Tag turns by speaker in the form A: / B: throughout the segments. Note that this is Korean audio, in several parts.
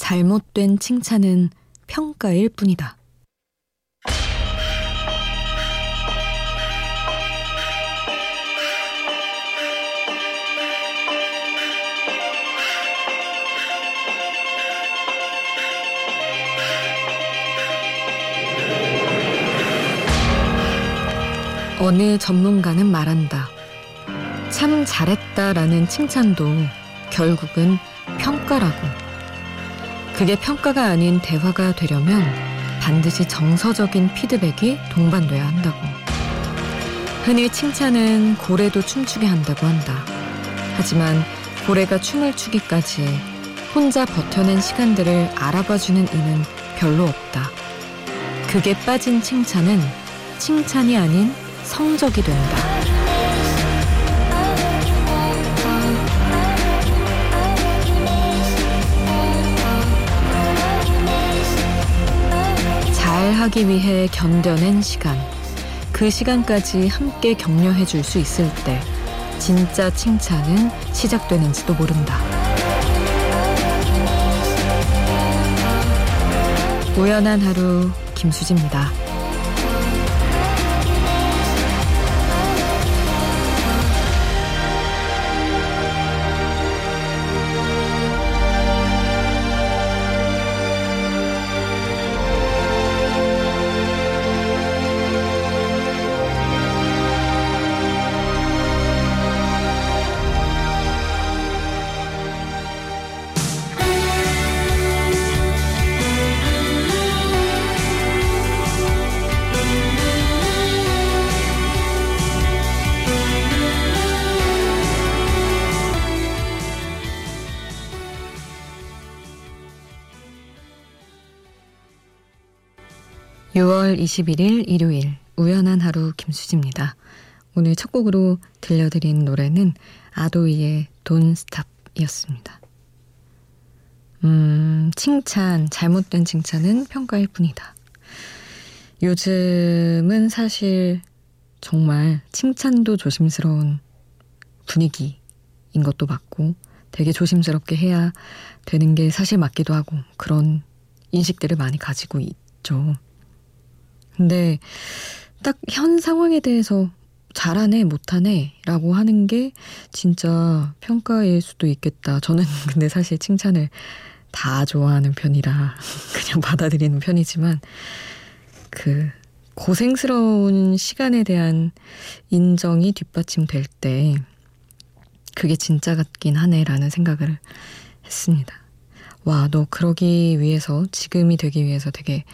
A: 잘못된 칭찬은 평가일 뿐이다. 어느 전문가는 말한다. 참 잘했다라는 칭찬도 결국은 평가라고. 그게 평가가 아닌 대화가 되려면 반드시 정서적인 피드백이 동반돼야 한다고. 흔히 칭찬은 고래도 춤추게 한다고 한다. 하지만 고래가 춤을 추기까지 혼자 버텨낸 시간들을 알아봐주는 이는 별로 없다. 그게 빠진 칭찬은 칭찬이 아닌 성적이 된다. 잘 하기 위해 견뎌낸 시간. 그 시간까지 함께 격려해 줄 수 있을 때 진짜 칭찬은 시작되는지도 모른다. 우연한 하루 김수지입니다. 6월 21일 일요일 우연한 하루 김수지입니다. 오늘 첫 곡으로 들려드린 노래는 아도이의 돈 스탑이었습니다. 음, 칭찬, 잘못된 칭찬은 평가일 뿐이다. 요즘은 사실 정말 칭찬도 조심스러운 분위기인 것도 맞고 되게 조심스럽게 해야 되는 게 사실 맞기도 하고 그런 인식들을 많이 가지고 있죠. 근데 딱 현 상황에 대해서 잘하네, 못하네 라고 하는 게 진짜 평가일 수도 있겠다. 저는 근데 사실 칭찬을 다 좋아하는 편이라 그냥 받아들이는 편이지만 그 고생스러운 시간에 대한 인정이 뒷받침될 때 그게 진짜 같긴 하네라는 생각을 했습니다. 와, 너 그러기 위해서, 지금이 되기 위해서 되게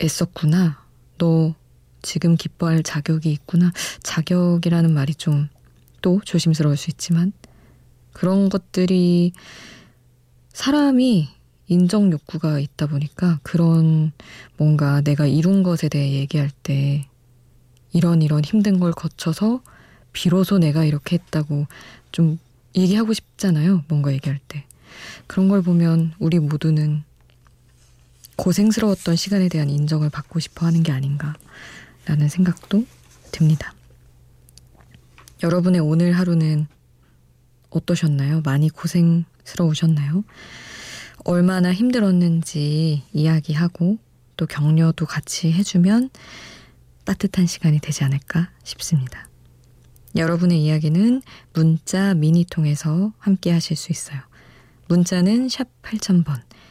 A: 애썼구나. 너 지금 기뻐할 자격이 있구나. 자격이라는 말이 좀 또 조심스러울 수 있지만 그런 것들이 사람이 인정 욕구가 있다 보니까 그런 뭔가 내가 이룬 것에 대해 얘기할 때 이런 이런 힘든 걸 거쳐서 비로소 내가 이렇게 했다고 좀 얘기하고 싶잖아요. 뭔가 얘기할 때. 그런 걸 보면 우리 모두는 고생스러웠던 시간에 대한 인정을 받고 싶어 하는 게 아닌가라는 생각도 듭니다. 여러분의 오늘 하루는 어떠셨나요? 많이 고생스러우셨나요? 얼마나 힘들었는지 이야기하고 또 격려도 같이 해주면 따뜻한 시간이 되지 않을까 싶습니다. 여러분의 이야기는 문자 미니 통해서 함께 하실 수 있어요. 문자는 샵 8000번,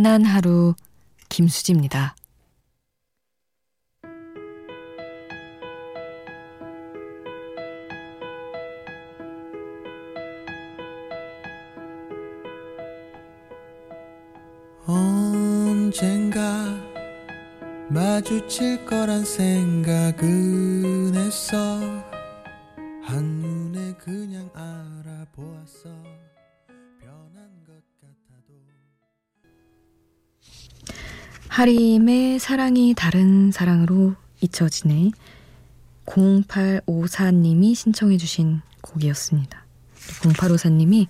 A: 편안한 하루 김수지입니다.
B: 언젠가 마주칠 거란 생각은 했어 한눈에 그냥 알아보았어
A: 하림의 사랑이 다른 사랑으로 잊혀지네 0854님이 신청해 주신 곡이었습니다. 0854님이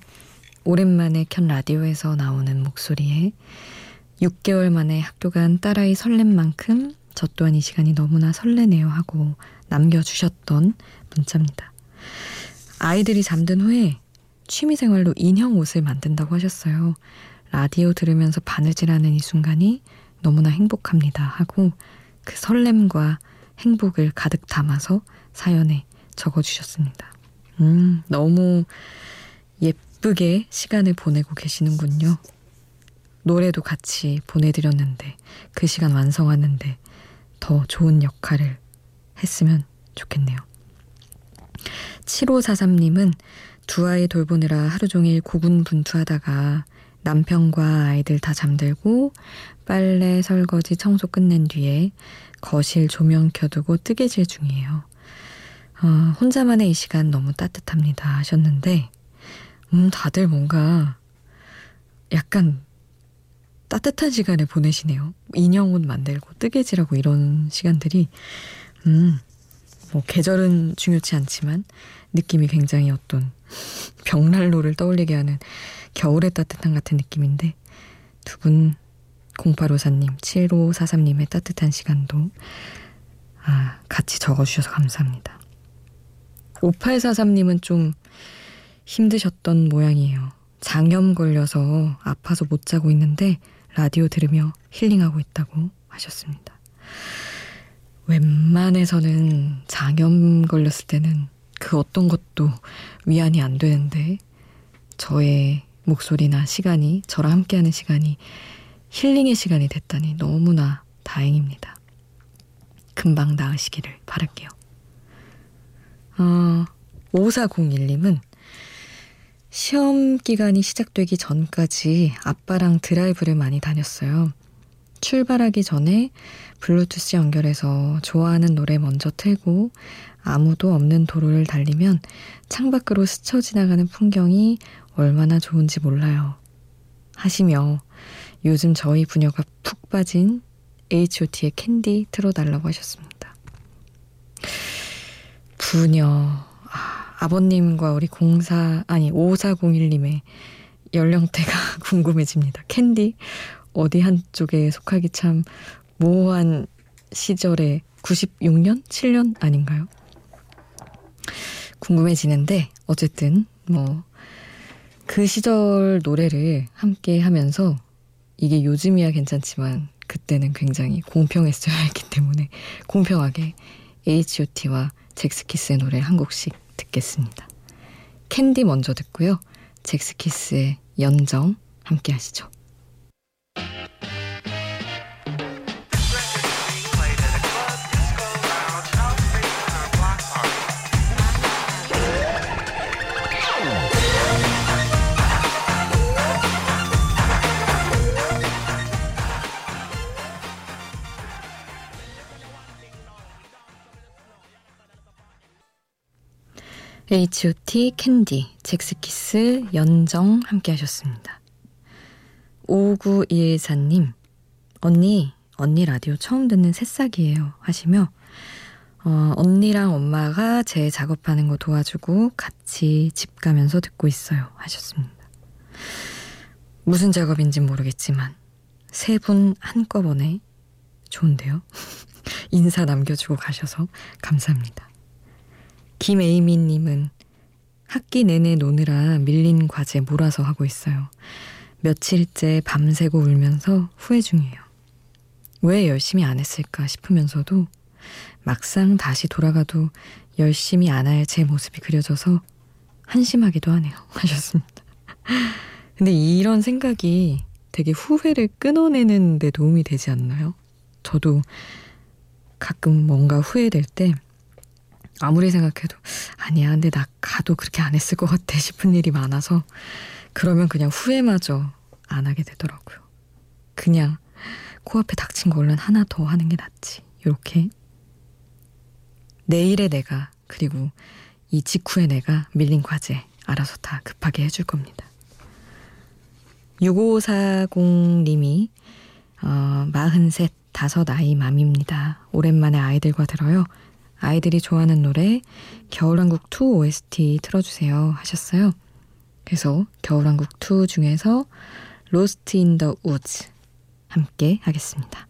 A: 오랜만에 켠 라디오에서 나오는 목소리에 6개월 만에 학교 간 딸아이 설렘 만큼 저 또한 이 시간이 너무나 설레네요 하고 남겨주셨던 문자입니다. 아이들이 잠든 후에 취미생활로 인형 옷을 만든다고 하셨어요. 라디오 들으면서 바느질하는 이 순간이 너무나 행복합니다 하고 그 설렘과 행복을 가득 담아서 사연에 적어주셨습니다. 음, 너무 예쁘게 시간을 보내고 계시는군요. 노래도 같이 보내드렸는데 그 시간 완성하는데 더 좋은 역할을 했으면 좋겠네요. 7543님은 두 아이 돌보느라 하루 종일 고군분투하다가 남편과 아이들 다 잠들고 빨래, 설거지, 청소 끝낸 뒤에 거실 조명 켜두고 뜨개질 중이에요. 어, 혼자만의 이 시간 너무 따뜻합니다 하셨는데, 음, 다들 뭔가 약간 따뜻한 시간을 보내시네요. 인형 옷 만들고 뜨개질하고 이런 시간들이, 음, 뭐 계절은 중요치 않지만 느낌이 굉장히 어떤 벽난로를 떠올리게 하는 겨울의 따뜻함 같은 느낌인데 두 분 0854님, 7543님의 따뜻한 시간도 아, 같이 적어주셔서 감사합니다. 5843님은 좀 힘드셨던 모양이에요. 장염 걸려서 아파서 못 자고 있는데 라디오 들으며 힐링하고 있다고 하셨습니다. 웬만해서는 장염 걸렸을 때는 그 어떤 것도 위안이 안 되는데 저의 목소리나 시간이 저랑 함께하는 시간이 힐링의 시간이 됐다니 너무나 다행입니다. 금방 나으시기를 바랄게요. 어, 5401님은 시험 기간이 시작되기 전까지 아빠랑 드라이브를 많이 다녔어요. 출발하기 전에 블루투스 연결해서 좋아하는 노래 먼저 틀고 아무도 없는 도로를 달리면 창밖으로 스쳐 지나가는 풍경이 얼마나 좋은지 몰라요. 하시며 요즘 저희 부녀가 푹 빠진 H.O.T의 캔디 틀어달라고 하셨습니다. 부녀, 아, 아버님과 우리 공사, 아니, 5401님의 연령대가 궁금해집니다. 캔디, 어디 한쪽에 속하기 참 모호한 시절에 96년? 7년 아닌가요? 궁금해지는데, 어쨌든, 뭐, 그 시절 노래를 함께 하면서 이게 요즘이야 괜찮지만 그때는 굉장히 공평했어야 했기 때문에 공평하게 H.O.T와 잭스키스의 노래 한 곡씩 듣겠습니다. 캔디 먼저 듣고요. 잭스키스의 연정 함께 하시죠. H.O.T, 캔디, 잭스키스, 연정 함께 하셨습니다. 5914님, 언니, 언니 라디오 처음 듣는 새싹이에요. 하시며, 어, 언니랑 엄마가 제 작업하는 거 도와주고 같이 집 가면서 듣고 있어요. 하셨습니다. 무슨 작업인진 모르겠지만, 세 분 한꺼번에 좋은데요? 인사 남겨주고 가셔서 감사합니다. 김에이미님은 학기 내내 노느라 밀린 과제 몰아서 하고 있어요. 며칠째 밤새고 울면서 후회 중이에요. 왜 열심히 안 했을까 싶으면서도 막상 다시 돌아가도 열심히 안 할 제 모습이 그려져서 한심하기도 하네요. 하셨습니다. 근데 이런 생각이 되게 후회를 끊어내는 데 도움이 되지 않나요? 저도 가끔 뭔가 후회될 때 아무리 생각해도 아니야 근데 나 가도 그렇게 안 했을 것 같아 싶은 일이 많아서 그러면 그냥 후회마저 안 하게 되더라고요. 그냥 코앞에 닥친 거 얼른 하나 더 하는 게 낫지. 이렇게 내일의 내가 그리고 이 직후의 내가 밀린 과제 알아서 다 급하게 해줄 겁니다. 6540님이 어, 43, 다섯 아이 맘입니다. 오랜만에 아이들과 들어요. 아이들이 좋아하는 노래 겨울왕국 2 OST 틀어주세요 하셨어요. 그래서 겨울왕국 2 중에서 Lost in the Woods 함께 하겠습니다.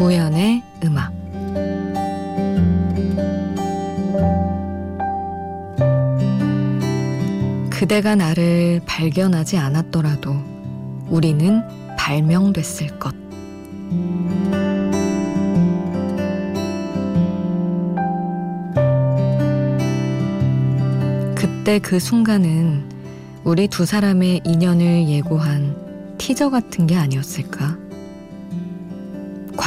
A: 우연의 음악 그대가 나를 발견하지 않았더라도 우리는 발명됐을 것. 그때 그 순간은 우리 두 사람의 인연을 예고한 티저 같은 게 아니었을까?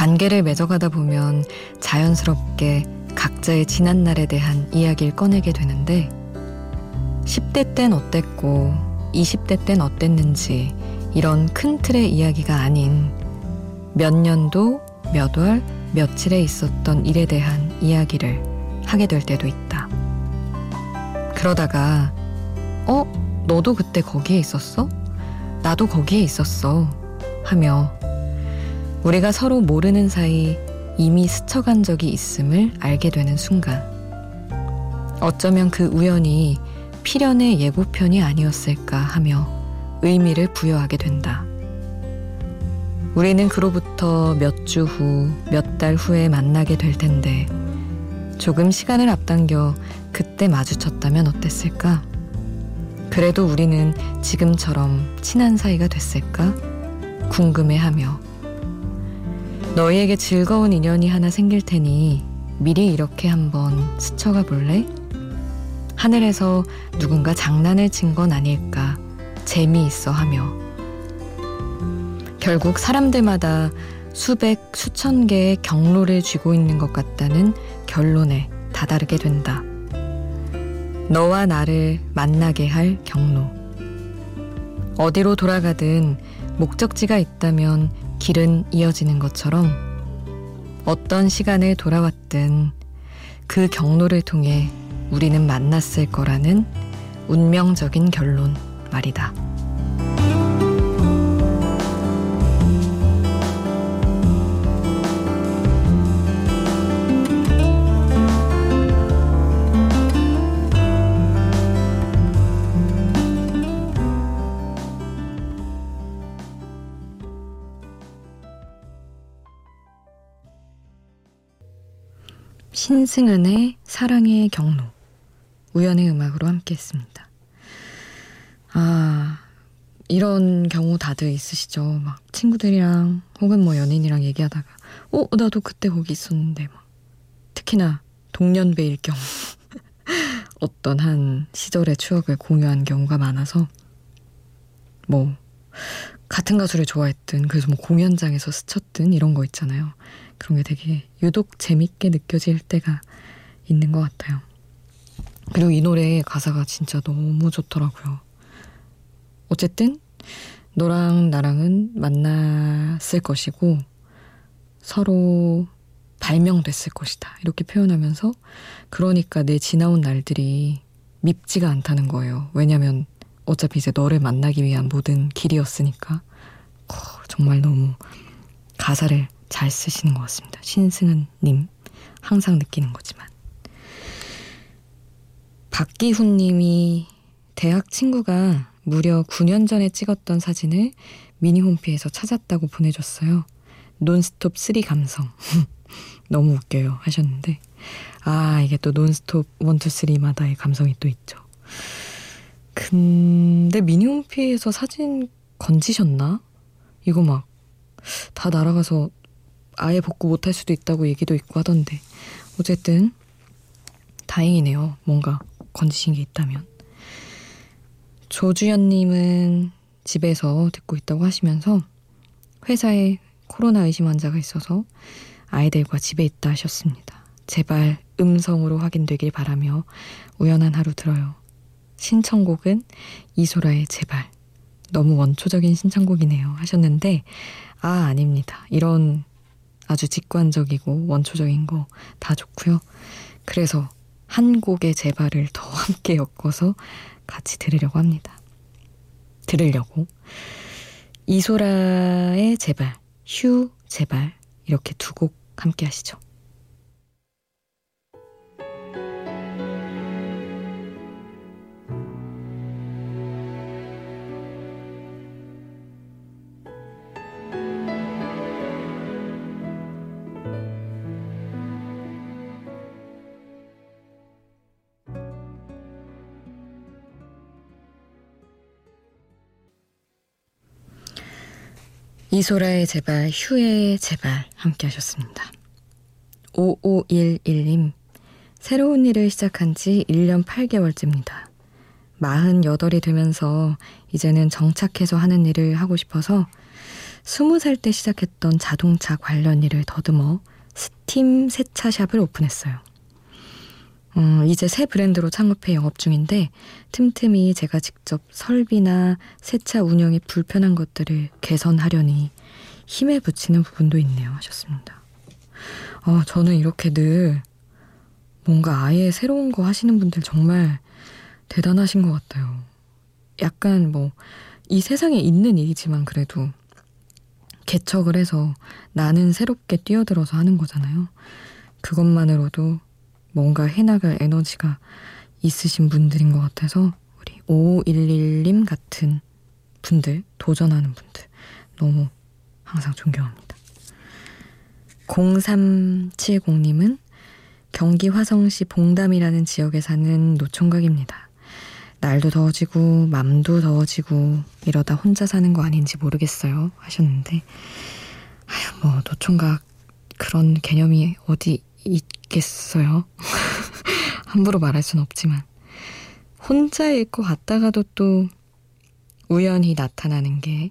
A: 관계를 맺어가다 보면 자연스럽게 각자의 지난 날에 대한 이야기를 꺼내게 되는데 10대 땐 어땠고 20대 땐 어땠는지 이런 큰 틀의 이야기가 아닌 몇 년도 몇 월 며칠에 있었던 일에 대한 이야기를 하게 될 때도 있다. 그러다가 어? 너도 그때 거기에 있었어? 나도 거기에 있었어. 하며 우리가 서로 모르는 사이 이미 스쳐간 적이 있음을 알게 되는 순간. 어쩌면 그 우연이 필연의 예고편이 아니었을까 하며 의미를 부여하게 된다. 우리는 그로부터 몇 주 후, 몇 달 후에 만나게 될 텐데, 조금 시간을 앞당겨 그때 마주쳤다면 어땠을까? 그래도 우리는 지금처럼 친한 사이가 됐을까? 궁금해하며 너희에게 즐거운 인연이 하나 생길 테니 미리 이렇게 한번 스쳐가 볼래? 하늘에서 누군가 장난을 친 건 아닐까 재미있어 하며 결국 사람들마다 수백, 수천 개의 경로를 쥐고 있는 것 같다는 결론에 다다르게 된다. 너와 나를 만나게 할 경로. 어디로 돌아가든 목적지가 있다면 길은 이어지는 것처럼 어떤 시간에 돌아왔든 그 경로를 통해 우리는 만났을 거라는 운명적인 결론 말이다. 신승은의 사랑의 경로 우연의 음악으로 함께 했습니다. 아 이런 경우 다들 있으시죠. 막 친구들이랑 혹은 뭐 연인이랑 얘기하다가 어 나도 그때 거기 있었는데 막 특히나 동년배일 경우 어떤 한 시절의 추억을 공유한 경우가 많아서 뭐 같은 가수를 좋아했든 그래서 뭐 공연장에서 스쳤든 이런 거 있잖아요. 그런 게 되게 유독 재밌게 느껴질 때가 있는 것 같아요. 그리고 이 노래의 가사가 진짜 너무 좋더라고요. 어쨌든 너랑 나랑은 만났을 것이고 서로 발명됐을 것이다. 이렇게 표현하면서 그러니까 내 지나온 날들이 밉지가 않다는 거예요. 왜냐면 어차피 이제 너를 만나기 위한 모든 길이었으니까. 어, 정말 너무 가사를 잘 쓰시는 것 같습니다. 신승은님 항상 느끼는 거지만 박기훈님이 대학 친구가 무려 9년 전에 찍었던 사진을 미니 홈피에서 찾았다고 보내줬어요. 논스톱 3 감성. 너무 웃겨요. 하셨는데. 아, 이게 또 논스톱 1, 2, 3마다의 감성이 또 있죠. 근데 미니 홈피에서 사진 건지셨나? 이거 막 다 날아가서 아예 복구 못할 수도 있다고 얘기도 있고 하던데. 어쨌든 다행이네요. 뭔가 건지신 게 있다면. 조주연님은 집에서 듣고 있다고 하시면서 회사에 코로나 의심 환자가 있어서 아이들과 집에 있다 하셨습니다. 제발 음성으로 확인되길 바라며 우연한 하루 들어요. 신청곡은 이소라의 제발. 너무 원초적인 신청곡이네요. 하셨는데, 아, 아닙니다. 이런 아주 직관적이고 원초적인 거 다 좋고요. 그래서 한 곡의 제발을 더 함께 엮어서 같이 들으려고 합니다. 들으려고. 이소라의 제발, 휴 제발 이렇게 두 곡 함께 하시죠. 이소라의 제발, 휴의 제발 함께 하셨습니다. 5511님, 새로운 일을 시작한 지 1년 8개월째입니다. 48이 되면서 이제는 정착해서 하는 일을 하고 싶어서 20살 때 시작했던 자동차 관련 일을 더듬어 스팀 세차샵을 오픈했어요. 어, 이제 새 브랜드로 창업해 영업 중인데 틈틈이 제가 직접 설비나 세차 운영에 불편한 것들을 개선하려니 힘에 붙이는 부분도 있네요 하셨습니다. 어, 저는 이렇게 늘 뭔가 아예 새로운 거 하시는 분들 정말 대단하신 것 같아요. 약간 뭐 이 세상에 있는 일이지만 그래도 개척을 해서 나는 새롭게 뛰어들어서 하는 거잖아요. 그것만으로도 뭔가 해나갈 에너지가 있으신 분들인 것 같아서 우리 5511님 같은 분들, 도전하는 분들 너무 항상 존경합니다. 0370님은 경기 화성시 봉담이라는 지역에 사는 노총각입니다. 날도 더워지고 맘도 더워지고 이러다 혼자 사는 거 아닌지 모르겠어요 하셨는데 아휴 뭐 노총각 그런 개념이 어디 있 겠어요. 함부로 말할 순 없지만. 혼자일 것 같다가도 또 우연히 나타나는 게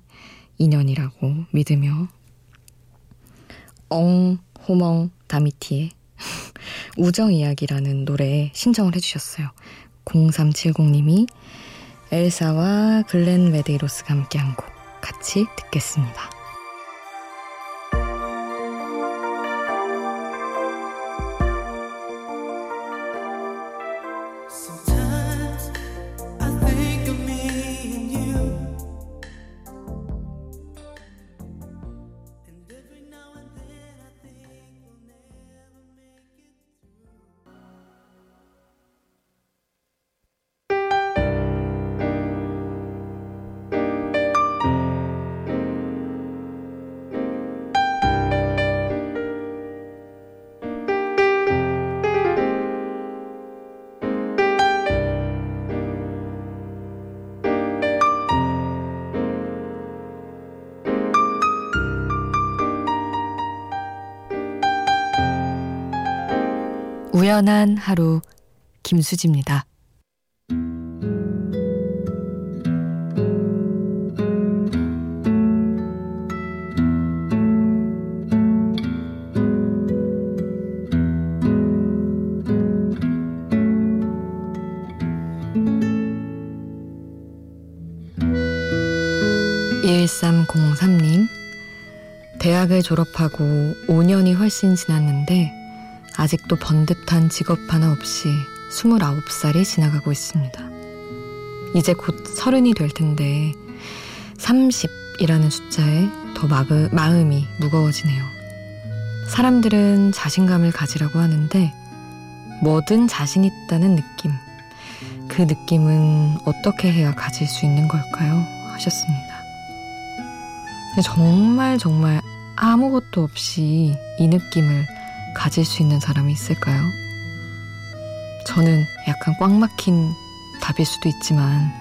A: 인연이라고 믿으며 Un roman d'amitié의 우정 이야기라는 노래 신청을 해주셨어요. 0370님이 엘사와 글렌 메데이로스가 함께한 곡 같이 듣겠습니다. 우연한 하루 김수지입니다. 1303님, 대학을 졸업하고 5년이 훨씬 지났는데 아직도 번듯한 직업 하나 없이 29살이 지나가고 있습니다. 이제 곧 서른이 될 텐데 30이라는 숫자에 더 마그, 마음이 무거워지네요. 사람들은 자신감을 가지라고 하는데 뭐든 자신 있다는 느낌. 그 느낌은 어떻게 해야 가질 수 있는 걸까요? 하셨습니다. 정말 정말 아무것도 없이 이 느낌을 가질 수 있는 사람이 있을까요? 저는 약간 꽉 막힌 답일 수도 있지만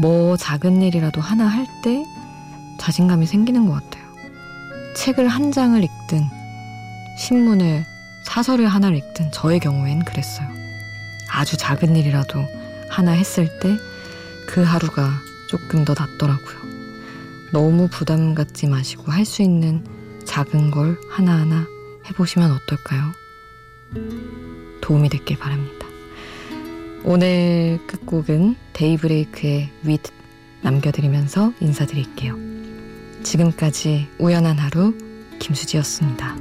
A: 뭐 작은 일이라도 하나 할 때 자신감이 생기는 것 같아요. 책을 한 장을 읽든 신문을 사설을 하나를 읽든 저의 경우엔 그랬어요. 아주 작은 일이라도 하나 했을 때 그 하루가 조금 더 낫더라고요. 너무 부담 갖지 마시고 할 수 있는 작은 걸 하나하나 해보시면 어떨까요? 도움이 됐길 바랍니다. 오늘 끝곡은 데이브레이크의 윗 남겨드리면서 인사드릴게요. 지금까지 우연한 하루 김수지였습니다.